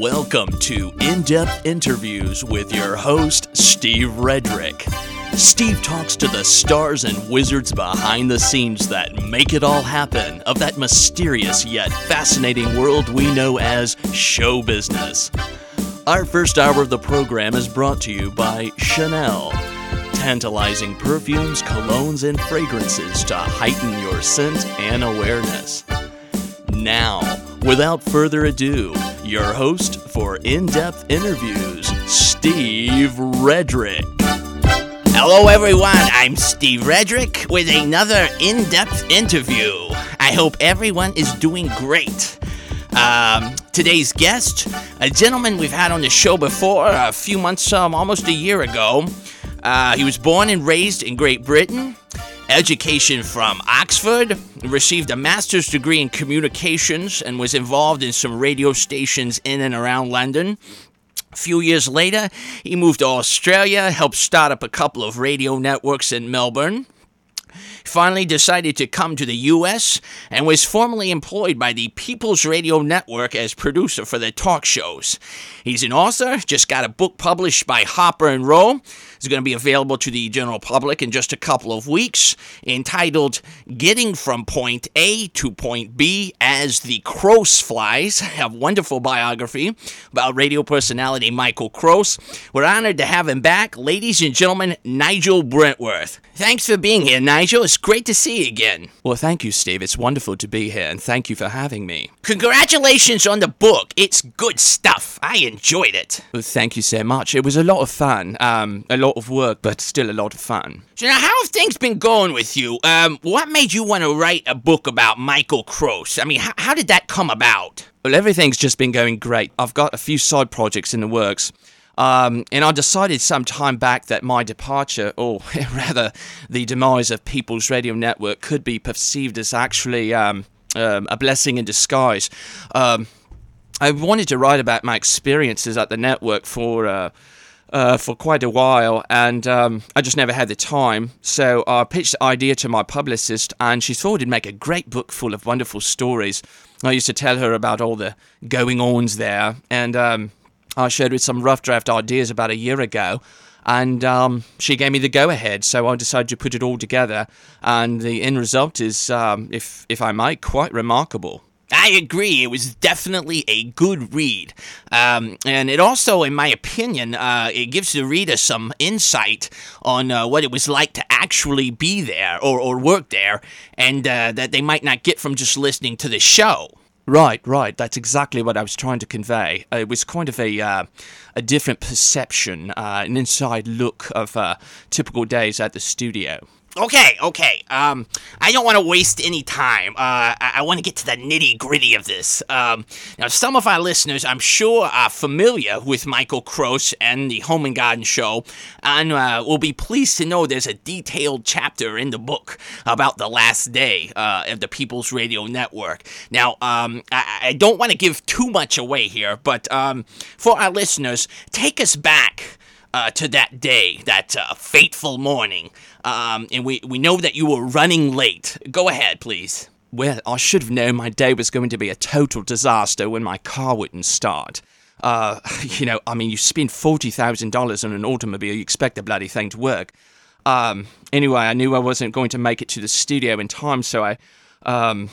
Welcome to In Depth Interviews with your host, Steve Redrick. Steve talks to the stars and wizards behind the scenes that make it all happen of that mysterious yet fascinating world we know as show business. Our first hour of the program is brought to you by Chanel. Tantalizing perfumes, colognes, and fragrances to heighten your scent and awareness. Now, without further ado, your host for in depth interviews, Steve Redrick. Hello, everyone. I'm Steve Redrick with another in depth interview. I hope everyone is doing great. Um, today's guest, a gentleman we've had on the show before a few months, um, almost a year ago. Uh, he was born and raised in Great Britain education from Oxford, received a master's degree in communications, and was involved in some radio stations in and around London. A few years later, he moved to Australia, helped start up a couple of radio networks in Melbourne. Finally, decided to come to the U.S. and was formally employed by the People's Radio Network as producer for their talk shows. He's an author, just got a book published by Harper and Row It's going to be available to the general public in just a couple of weeks, entitled Getting from Point A to Point B as the Cross Flies. A wonderful biography about radio personality Michael Cross. We're honored to have him back. Ladies and gentlemen, Nigel Brentworth. Thanks for being here, Nigel. It's great to see you again. Well, thank you, Steve. It's wonderful to be here, and thank you for having me. Congratulations on the book. It's good stuff. I enjoyed it. Well, thank you so much. It was a lot of fun. Um, a lot of work, but still a lot of fun. So now, how have things been going with you? Um, what made you want to write a book about Michael Cross? I mean, how, how did that come about? Well, everything's just been going great. I've got a few side projects in the works. Um, and I decided some time back that my departure, or rather the demise of People's Radio Network, could be perceived as actually um, um, a blessing in disguise. Um, I wanted to write about my experiences at the network for uh, uh, for quite a while, and um, I just never had the time. So I pitched the idea to my publicist, and she thought it'd make a great book full of wonderful stories. I used to tell her about all the going ons there, and um, I shared with some rough draft ideas about a year ago. And um, she gave me the go ahead, so I decided to put it all together. And the end result is, um, if if I might, quite remarkable. I agree. It was definitely a good read. Um, and it also, in my opinion, uh, it gives the reader some insight on uh, what it was like to actually be there or, or work there, and uh, that they might not get from just listening to the show. Right, right. That's exactly what I was trying to convey. it was kind of a uh, a different perception, uh, an inside look of uh, typical days at the studio. Okay, okay. Um, I don't want to waste any time. Uh, I, I want to get to the nitty gritty of this. Um, now, some of our listeners, I'm sure, are familiar with Michael Cross and the Home and Garden Show, and uh, will be pleased to know there's a detailed chapter in the book about the last day uh, of the People's Radio Network. Now, um, I, I, don't want to give too much away here, but um, for our listeners, take us back uh, to that day, that uh, fateful morning. Um, and we, we know that you were running late. Go ahead, please. Well, I should have known my day was going to be a total disaster when my car wouldn't start. Uh, you know, I mean, you spend $40,000 on an automobile, you expect the bloody thing to work. Um, anyway, I knew I wasn't going to make it to the studio in time, so I, um,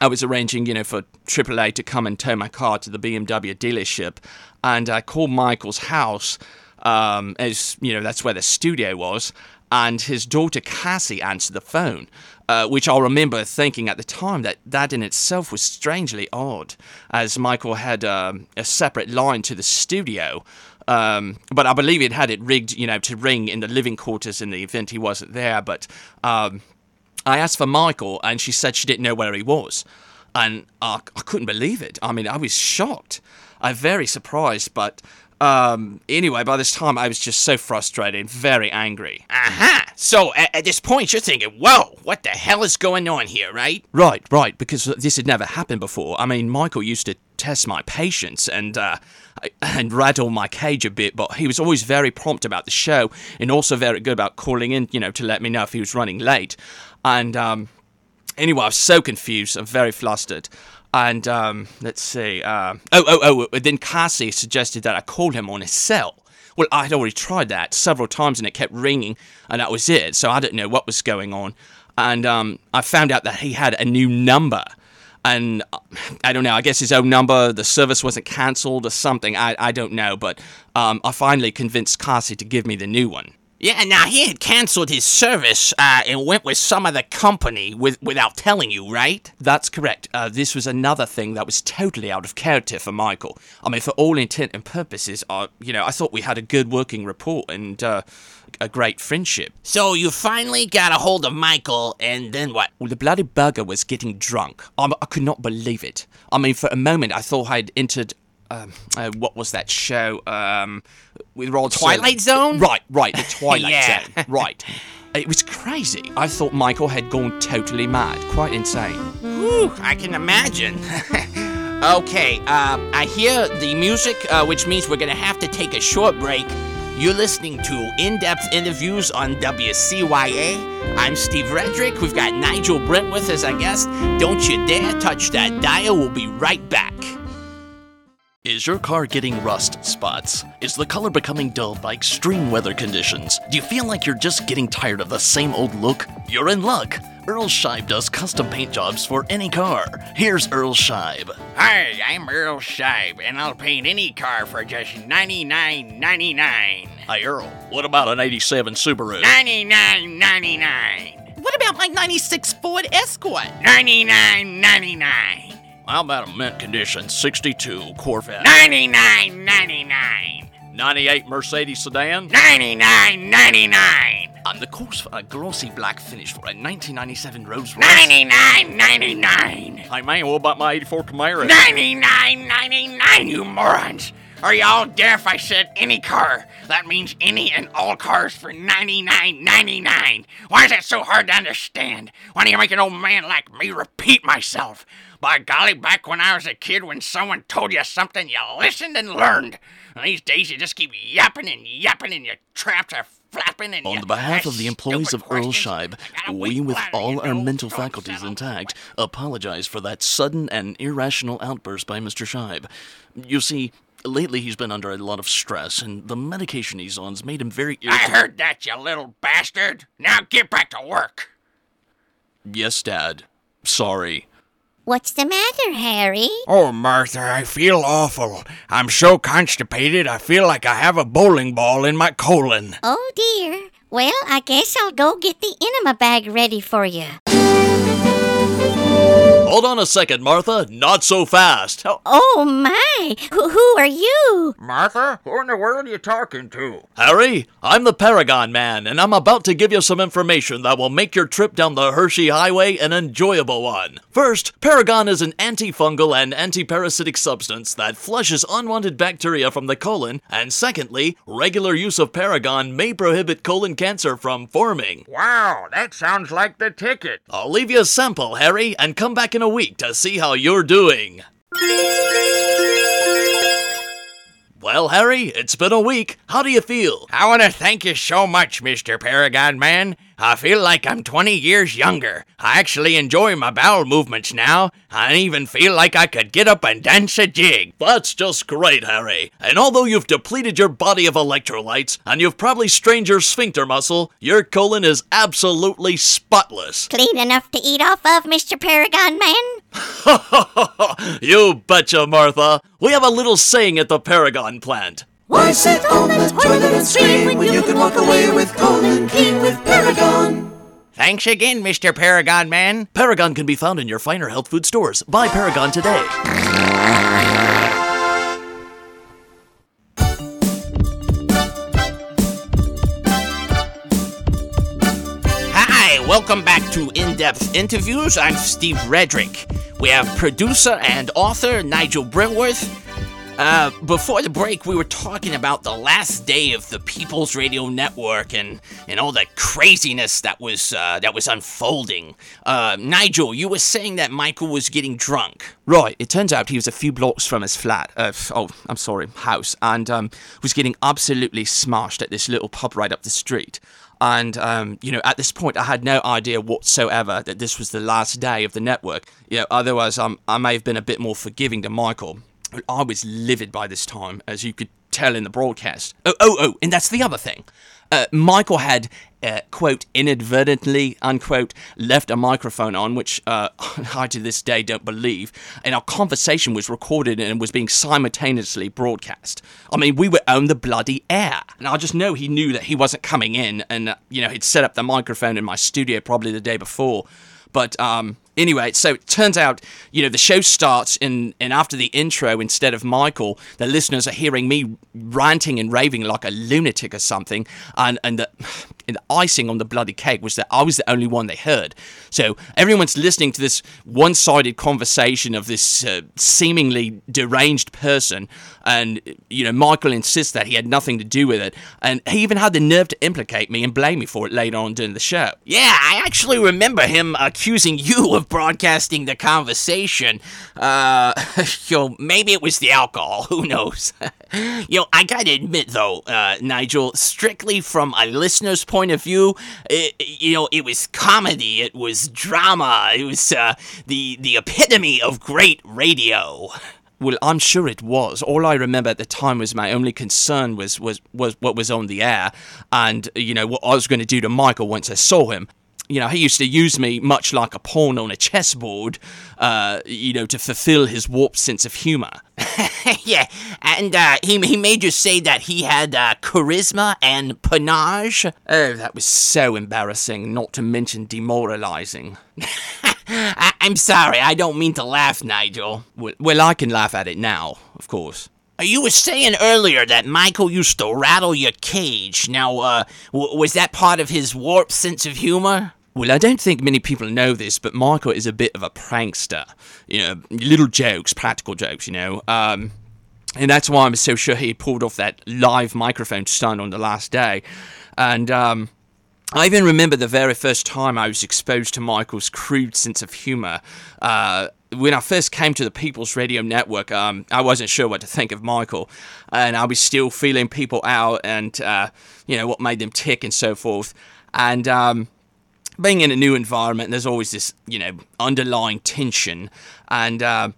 I was arranging, you know, for AAA to come and tow my car to the BMW dealership, and I called Michael's house um, as you know that's where the studio was, and his daughter Cassie answered the phone. Uh, which I remember thinking at the time that that in itself was strangely odd, as Michael had um, a separate line to the studio. Um, but I believe it had it rigged, you know, to ring in the living quarters in the event he wasn't there. But um, I asked for Michael, and she said she didn't know where he was, and I, I couldn't believe it. I mean, I was shocked. I'm very surprised, but um, anyway, by this time, I was just so frustrated, very angry. Aha! Uh-huh. So, at, at, this point, you're thinking, whoa, what the hell is going on here, right? Right, right, because this had never happened before. I mean, Michael used to test my patience and, uh, and rattle my cage a bit, but he was always very prompt about the show and also very good about calling in, you know, to let me know if he was running late. And, um, anyway, I was so confused and very flustered. And um, let's see. Uh, oh, oh, oh. Then Cassie suggested that I call him on his cell. Well, I'd already tried that several times and it kept ringing, and that was it. So I didn't know what was going on. And um, I found out that he had a new number. And uh, I don't know, I guess his own number, the service wasn't cancelled or something. I, I don't know. But um, I finally convinced Cassie to give me the new one. Yeah, now he had canceled his service uh, and went with some other company with, without telling you, right? That's correct. Uh, this was another thing that was totally out of character for Michael. I mean, for all intent and purposes, uh, you know, I thought we had a good working rapport and uh, a great friendship. So you finally got a hold of Michael, and then what? Well, the bloody bugger was getting drunk. I, I could not believe it. I mean, for a moment, I thought I'd entered um, uh, what was that show um, with Rod Twilight Zone? Right, right, the Twilight Yeah. Zone. Right. It was crazy. I thought Michael had gone totally mad, quite insane. Whew, I can imagine. okay, uh, I hear the music, uh, which means we're gonna have to take a short break. You're listening to In Depth Interviews on WCYA. I'm Steve Redrick. We've got Nigel Brentworth as our guest. Don't you dare touch that dial. We'll be right back. Is your car getting rust spots? Is the color becoming dulled by extreme weather conditions? Do you feel like you're just getting tired of the same old look? You're in luck! Earl Scheib does custom paint jobs for any car. Here's Earl Scheib. Hi, I'm Earl Scheib, and I'll paint any car for just $99.99. Hi, Earl. What about an 87 Subaru? $99.99. What about my 96 Ford Escort? $99.99. How about a mint condition 62 Corvette? $99.99. 98 Mercedes sedan? $99.99. And uh, the course for a glossy black finish for a 1997 Rolls Royce? $99.99. Hi, man. What about my 84 Camaro? $99.99, you morons! Are y'all deaf? I said any car. That means any and all cars for $99.99. Why is that so hard to understand? Why do you make an old man like me repeat myself? By golly, back when I was a kid, when someone told you something, you listened and learned. And these days, you just keep yapping and yapping, and your traps are flapping. And On the behalf of the employees of Earl. Scheib, I got a we, with all our mental faculties intact, apologize for that sudden and irrational outburst by Mr. Scheib. You see, lately he's been under a lot of stress, and the medication he's on's made him very irritable. I irritable. heard that, you little bastard. Now get back to work. Yes, Dad. Sorry. What's the matter, Harry? Oh, Martha, I feel awful. I'm so constipated, I feel like I have a bowling ball in my colon. Oh dear. Well, I guess I'll go get the enema bag ready for you. Hold on a second, Martha. Not so fast. Oh, oh my! Who, who are you? Martha, who in the world are you talking to? Harry, I'm the Paragon Man, and I'm about to give you some information that will make your trip down the Hershey Highway an enjoyable one. First, Paragon is an antifungal and antiparasitic substance that flushes unwanted bacteria from the colon, and secondly, regular use of Paragon may prohibit colon cancer from forming. Wow, that sounds like the ticket. I'll leave you a sample, Harry, and come back in a week to see how you're doing. Well, Harry, it's been a week. How do you feel? I want to thank you so much, Mr. Paragon Man. I feel like I'm 20 years younger. I actually enjoy my bowel movements now. I even feel like I could get up and dance a jig. That's just great, Harry. And although you've depleted your body of electrolytes and you've probably strained your sphincter muscle, your colon is absolutely spotless. Clean enough to eat off of, Mr. Paragon Man? you betcha, Martha. We have a little saying at the Paragon plant. Why sit on the toilet and scream when you can walk away with colon King with Paragon? Thanks again, Mr. Paragon Man. Paragon can be found in your finer health food stores. Buy Paragon today. Hi, welcome back to In Depth Interviews. I'm Steve Redrick. We have producer and author Nigel Brentworth. Uh, before the break, we were talking about the last day of the People's Radio Network and, and all the craziness that was uh, that was unfolding. Uh, Nigel, you were saying that Michael was getting drunk. Right, it turns out he was a few blocks from his flat. Uh, oh, I'm sorry, house, and um, was getting absolutely smashed at this little pub right up the street. And um, you know, at this point, I had no idea whatsoever that this was the last day of the network. You know, otherwise, um, I may have been a bit more forgiving to Michael. I was livid by this time, as you could tell in the broadcast. Oh, oh, oh, and that's the other thing. Uh, Michael had, uh, quote, inadvertently, unquote, left a microphone on, which uh, I to this day don't believe, and our conversation was recorded and was being simultaneously broadcast. I mean, we were on the bloody air. And I just know he knew that he wasn't coming in, and, uh, you know, he'd set up the microphone in my studio probably the day before. But um, anyway, so it turns out, you know, the show starts, and, and after the intro, instead of Michael, the listeners are hearing me ranting and raving like a lunatic or something. And, and, the, and the icing on the bloody cake was that I was the only one they heard. So everyone's listening to this one sided conversation of this uh, seemingly deranged person. And, you know, Michael insists that he had nothing to do with it. And he even had the nerve to implicate me and blame me for it later on during the show. Yeah, I actually remember him accusing you broadcasting the conversation. Uh, you know, maybe it was the alcohol. Who knows? you know, I gotta admit though, uh, Nigel, strictly from a listener's point of view, it, you know, it was comedy. It was drama. It was uh, the the epitome of great radio. Well, I'm sure it was. All I remember at the time was my only concern was was, was what was on the air, and you know what I was going to do to Michael once I saw him. You know, he used to use me much like a pawn on a chessboard, uh, you know, to fulfill his warped sense of humor. yeah, and uh, he he made you say that he had uh, charisma and panache. Oh, that was so embarrassing, not to mention demoralizing. I- I'm sorry, I don't mean to laugh, Nigel. Well, well, I can laugh at it now, of course. You were saying earlier that Michael used to rattle your cage. Now, uh, w- was that part of his warped sense of humor? Well, I don't think many people know this, but Michael is a bit of a prankster. You know, little jokes, practical jokes, you know. Um, and that's why I'm so sure he pulled off that live microphone stunt on the last day. And um, I even remember the very first time I was exposed to Michael's crude sense of humor. Uh, when I first came to the People's Radio Network, um, I wasn't sure what to think of Michael, and I was still feeling people out and, uh, you know, what made them tick and so forth. And um, being in a new environment, there's always this, you know, underlying tension. And uh,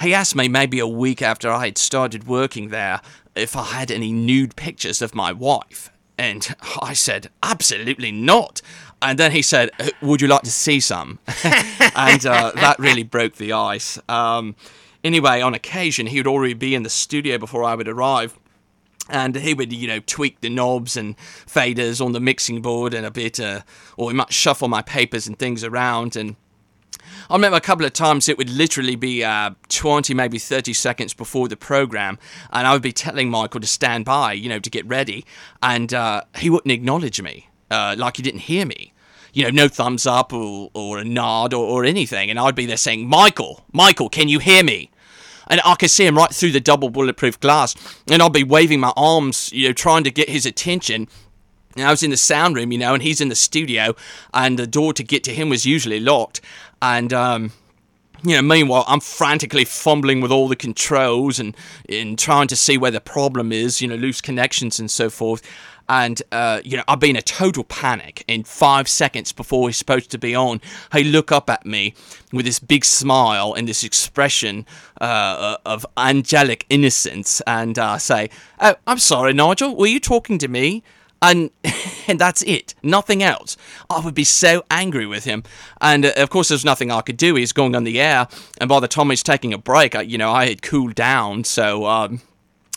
he asked me maybe a week after I had started working there if I had any nude pictures of my wife. And I said, absolutely not. And then he said, "Uh, would you like to see some? and uh, that really broke the ice. Um, anyway, on occasion, he would already be in the studio before I would arrive and he would, you know, tweak the knobs and faders on the mixing board and a bit, uh, or he might shuffle my papers and things around. And I remember a couple of times it would literally be uh, 20, maybe 30 seconds before the program, and I would be telling Michael to stand by, you know, to get ready, and uh, he wouldn't acknowledge me, uh, like he didn't hear me. You know, no thumbs up or, or a nod or, or anything, and I'd be there saying, Michael, Michael, can you hear me? And I could see him right through the double bulletproof glass, and I'd be waving my arms, you know, trying to get his attention. And I was in the sound room, you know, and he's in the studio, and the door to get to him was usually locked. And um, you know, meanwhile, I'm frantically fumbling with all the controls and, and trying to see where the problem is, you know, loose connections and so forth. And, uh, you know, I've been a total panic. In five seconds before he's supposed to be on, he look up at me with this big smile and this expression uh, of angelic innocence and uh, say, Oh, I'm sorry, Nigel, were you talking to me? and and that's it, nothing else. I would be so angry with him, and uh, of course there's nothing I could do. He's going on the air, and by the time he's taking a break, I, you know, I had cooled down, so. Um,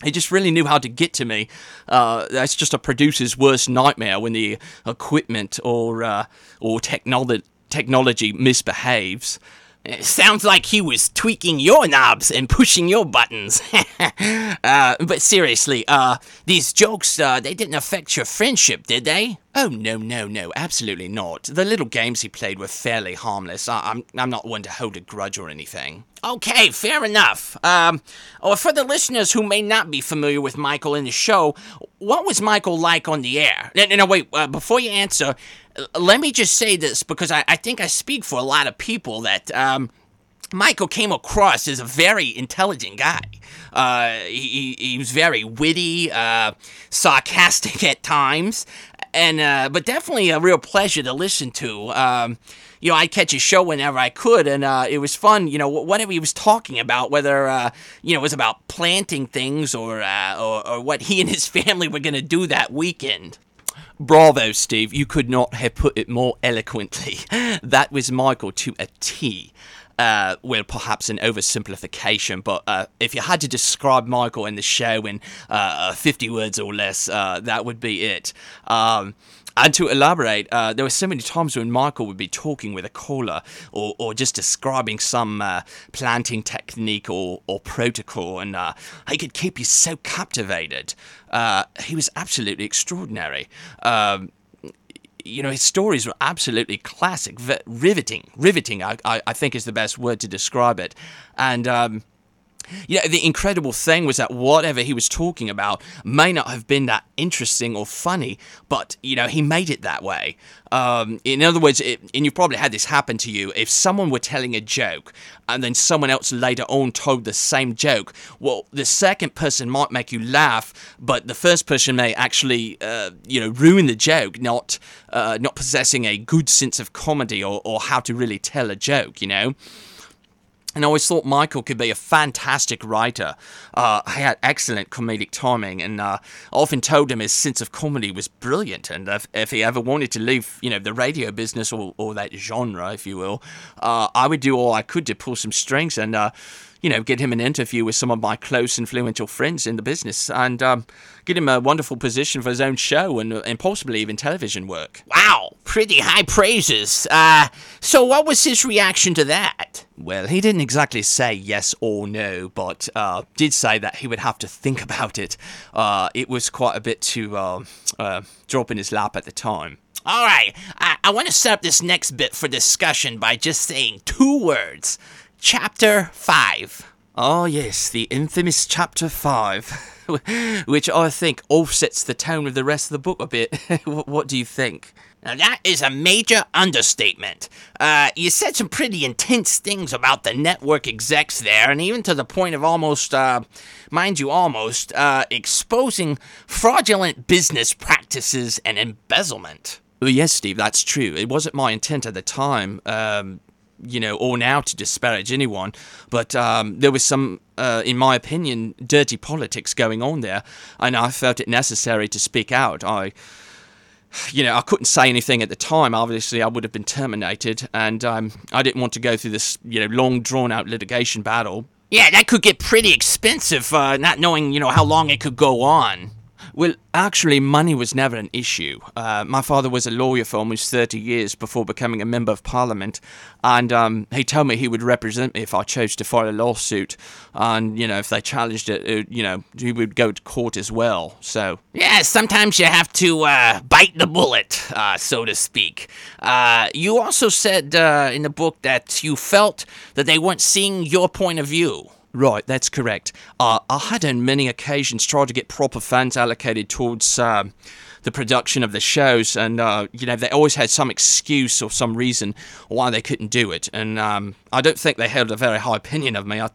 he just really knew how to get to me. Uh, that's just a producer's worst nightmare when the equipment or uh, or technology technology misbehaves. It sounds like he was tweaking your knobs and pushing your buttons. uh, but seriously, uh, these jokes, uh, they didn't affect your friendship, did they? Oh no, no, no, absolutely not. The little games he played were fairly harmless. I, I'm I'm not one to hold a grudge or anything. Okay, fair enough. Um, or for the listeners who may not be familiar with Michael in the show, what was Michael like on the air? No, no, wait. Uh, before you answer, let me just say this because I, I think I speak for a lot of people that um, Michael came across as a very intelligent guy. Uh, he, he was very witty, uh, sarcastic at times, and uh, but definitely a real pleasure to listen to. Um, you know, I'd catch a show whenever I could, and uh, it was fun. You know, whatever he was talking about, whether uh, you know it was about planting things or, uh, or or what he and his family were going to do that weekend. Bravo, Steve. You could not have put it more eloquently. That was Michael to a T. Uh, well, perhaps an oversimplification, but uh, if you had to describe Michael in the show in uh, 50 words or less, uh, that would be it. Um, and to elaborate, uh, there were so many times when Michael would be talking with a caller or, or just describing some uh, planting technique or, or protocol, and uh, he could keep you so captivated. Uh, he was absolutely extraordinary. Um, you know, his stories were absolutely classic, riveting. Riveting, I, I, think, is the best word to describe it. And, um, you know, the incredible thing was that whatever he was talking about may not have been that interesting or funny, but, you know, he made it that way. Um, in other words, it, and you probably had this happen to you, if someone were telling a joke and then someone else later on told the same joke, well, the second person might make you laugh, but the first person may actually, uh, you know, ruin the joke, not, uh, not possessing a good sense of comedy or, or how to really tell a joke, you know? And I always thought Michael could be a fantastic writer. Uh, he had excellent comedic timing, and uh, I often told him his sense of comedy was brilliant. And if, if he ever wanted to leave, you know, the radio business or, or that genre, if you will, uh, I would do all I could to pull some strings and uh, you know, get him an interview with some of my close, influential friends in the business and um, get him a wonderful position for his own show and, and possibly even television work. Wow, pretty high praises. Uh, so what was his reaction to that? Well, he didn't exactly say yes or no, but uh, did say that he would have to think about it. Uh, it was quite a bit to uh, uh, drop in his lap at the time. All right, I, I want to set up this next bit for discussion by just saying two words Chapter 5. Ah, yes, the infamous Chapter 5, which I think offsets the tone of the rest of the book a bit. what do you think? Now, that is a major understatement. Uh, you said some pretty intense things about the network execs there, and even to the point of almost, uh, mind you, almost, uh, exposing fraudulent business practices and embezzlement. Well, yes, Steve, that's true. It wasn't my intent at the time. Um, you know, or now to disparage anyone, but um, there was some, uh, in my opinion, dirty politics going on there, and I felt it necessary to speak out. I, you know, I couldn't say anything at the time. Obviously, I would have been terminated, and um, I didn't want to go through this, you know, long drawn out litigation battle. Yeah, that could get pretty expensive, uh, not knowing, you know, how long it could go on. Well, actually, money was never an issue. Uh, my father was a lawyer for almost 30 years before becoming a member of parliament, and um, he told me he would represent me if I chose to file a lawsuit. And, you know, if they challenged it, it you know, he would go to court as well. So. Yeah, sometimes you have to uh, bite the bullet, uh, so to speak. Uh, you also said uh, in the book that you felt that they weren't seeing your point of view. Right, that's correct. Uh, I had on many occasions tried to get proper funds allocated towards uh, the production of the shows, and uh, you know they always had some excuse or some reason why they couldn't do it, and um, I don't think they held a very high opinion of me. I,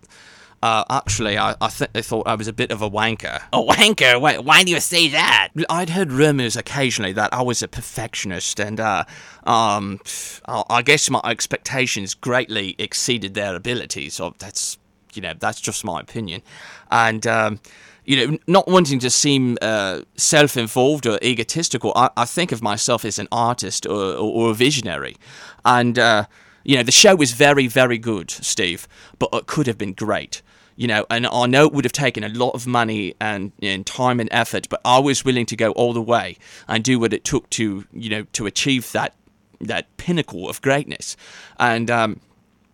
uh, actually, I, I think they thought I was a bit of a wanker. A wanker? Why, why do you say that? I'd heard rumors occasionally that I was a perfectionist, and uh, um, I guess my expectations greatly exceeded their abilities. So that's you know that's just my opinion, and. Um, you know, not wanting to seem uh, self-involved or egotistical, I, I, think of myself as an artist or, or, or a visionary, and uh, you know, the show was very, very good, Steve, but it could have been great. You know, and I know it would have taken a lot of money and, and time and effort, but I was willing to go all the way and do what it took to, you know, to achieve that that pinnacle of greatness. And um,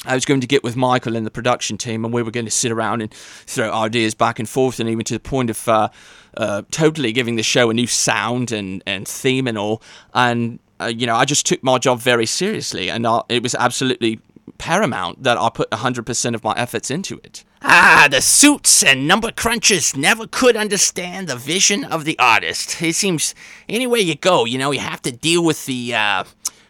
I was going to get with Michael and the production team, and we were going to sit around and throw ideas back and forth, and even to the point of uh, uh, totally giving the show a new sound and, and theme and all. And, uh, you know, I just took my job very seriously, and I, it was absolutely paramount that I put 100% of my efforts into it. Ah, the suits and number crunchers never could understand the vision of the artist. It seems anywhere you go, you know, you have to deal with the uh,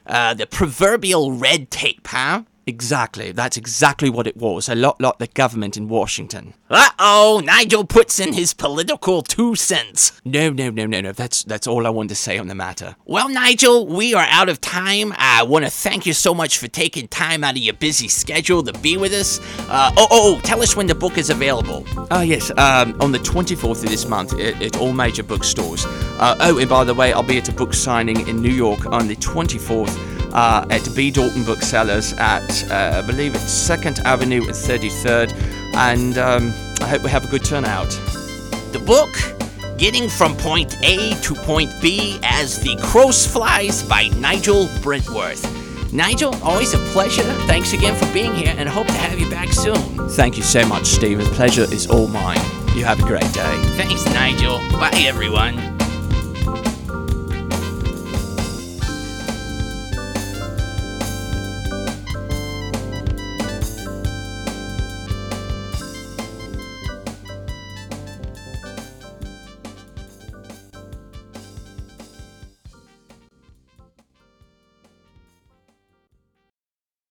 uh, the proverbial red tape, huh? Exactly. That's exactly what it was. A lot like the government in Washington. Uh oh, Nigel puts in his political two cents. No, no, no, no, no. That's that's all I wanted to say on the matter. Well, Nigel, we are out of time. I want to thank you so much for taking time out of your busy schedule to be with us. Uh, oh, oh, tell us when the book is available. Oh, yes. Um, on the 24th of this month at, at all major bookstores. Uh, oh, and by the way, I'll be at a book signing in New York on the 24th. Uh, at B. Dalton Booksellers at, uh, I believe it's 2nd Avenue and 33rd. And um, I hope we have a good turnout. The book, Getting from Point A to Point B as the Crows Flies by Nigel Brentworth. Nigel, always a pleasure. Thanks again for being here and hope to have you back soon. Thank you so much, Steve. The pleasure is all mine. You have a great day. Thanks, Nigel. Bye, everyone.